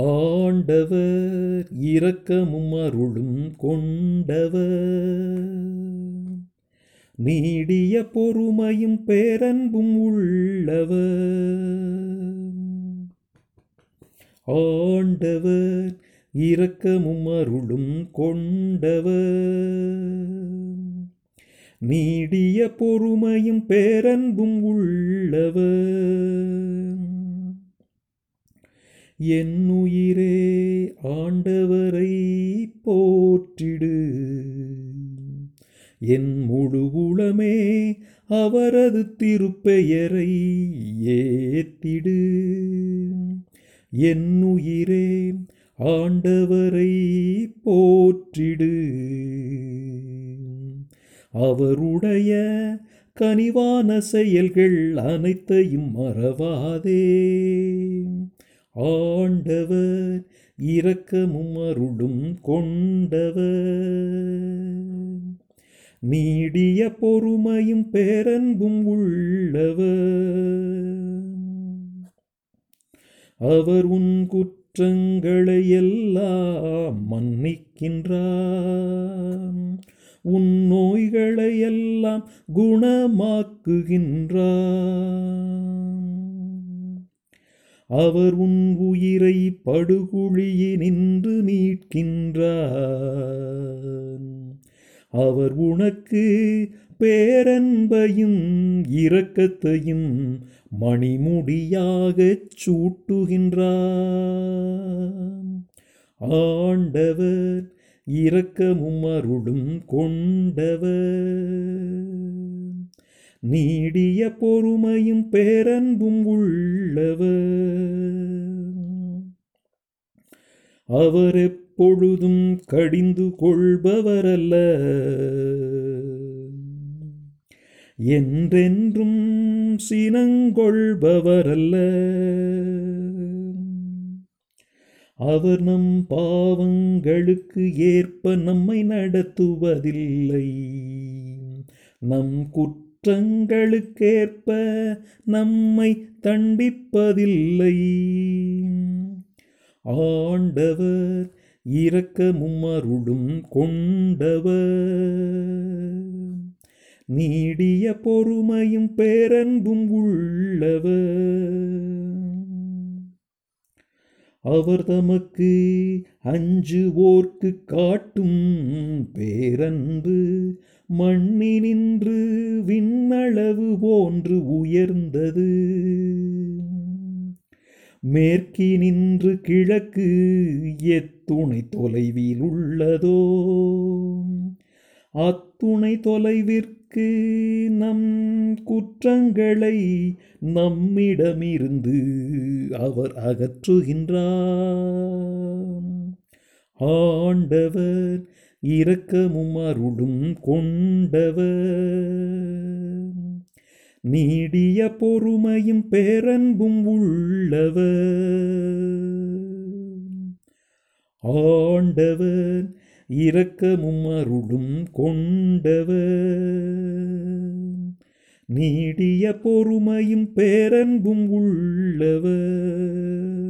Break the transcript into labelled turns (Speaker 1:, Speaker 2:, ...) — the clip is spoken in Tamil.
Speaker 1: ஆண்டவர் இரக்கமும் அருளும் கொண்டவர். நீடிய பொறுமையும் பேரன்பும் உள்ளவர். ஆண்டவர் இரக்கமும் அருளும் கொண்டவர். நீடிய பொறுமையும் பேரன்பும் உள்ளவர். என்னுயிரே ஆண்டவரை போற்றிடு. என் முழு உளமே அவரது திருப்பெயரை ஏத்திடு. என்னுயிரே ஆண்டவரை போற்றிடு. அவருடைய கனிவான செயல்கள் அனைத்தையும் மறவாதே. ஆண்டவர் இரக்கமும் அருளும் கொண்டவர். நீடிய பொறுமையும் பேரன்பும் உள்ளவர். அவர் உன் குற்றங்களை எல்லாம் மன்னிக்கின்றார். உன் நோய்களை எல்லாம் குணமாக்குகின்றார். அவர் உன் உயிரை படுகுழியினின்று மீட்கின்றார். அவர் உனக்கு பேரன்பையும் இரக்கத்தையும் மணிமுடியாகச் சூட்டுகின்றார். ஆண்டவர் இரக்கமும் அருளும் கொண்டவர். நீடிய பொறுமையும் பேரன்பும் உள்ளவர். அவர் எப்பொழுதும் கடிந்து கொள்பவரல்ல. என்றென்றும் சினங்கொள்பவரல்ல. அவர் நம் பாவங்களுக்கு ஏற்ப நம்மை நடத்துவதில்லை. நம் குற்றங்களுக்கேற்ப நம்மை தண்டிப்பதில்லை. ஆண்டவர் இரக்கமும் அருளும் கொண்டவர். நீடிய பொறுமையும் பேரன்பும் உள்ளவர். அவர் தமக்கு அஞ்சுவோர்க்கு காட்டும் பேரன்பு மண்ணினின்று விண்ணளவு போன்று உயர்ந்தது. மேற்கினின்று கிழக்கு எத்துணை தொலைவில் உள்ளதோ? அத்துணை தொலைவிற்கு நம் குற்றங்களை நம்மிடமிருந்து அவர் அகற்றுகின்றார். ஆண்டவர் இரக்கமுமருளும் கொண்டவர். நீடிய பொறுமையும் பேரன்பும் உள்ளவர். ஆண்டவர் இரக்கமும் அருளும் கொண்டவர். நீடிய பொறுமையும் பேரன்பும் உள்ளவர்.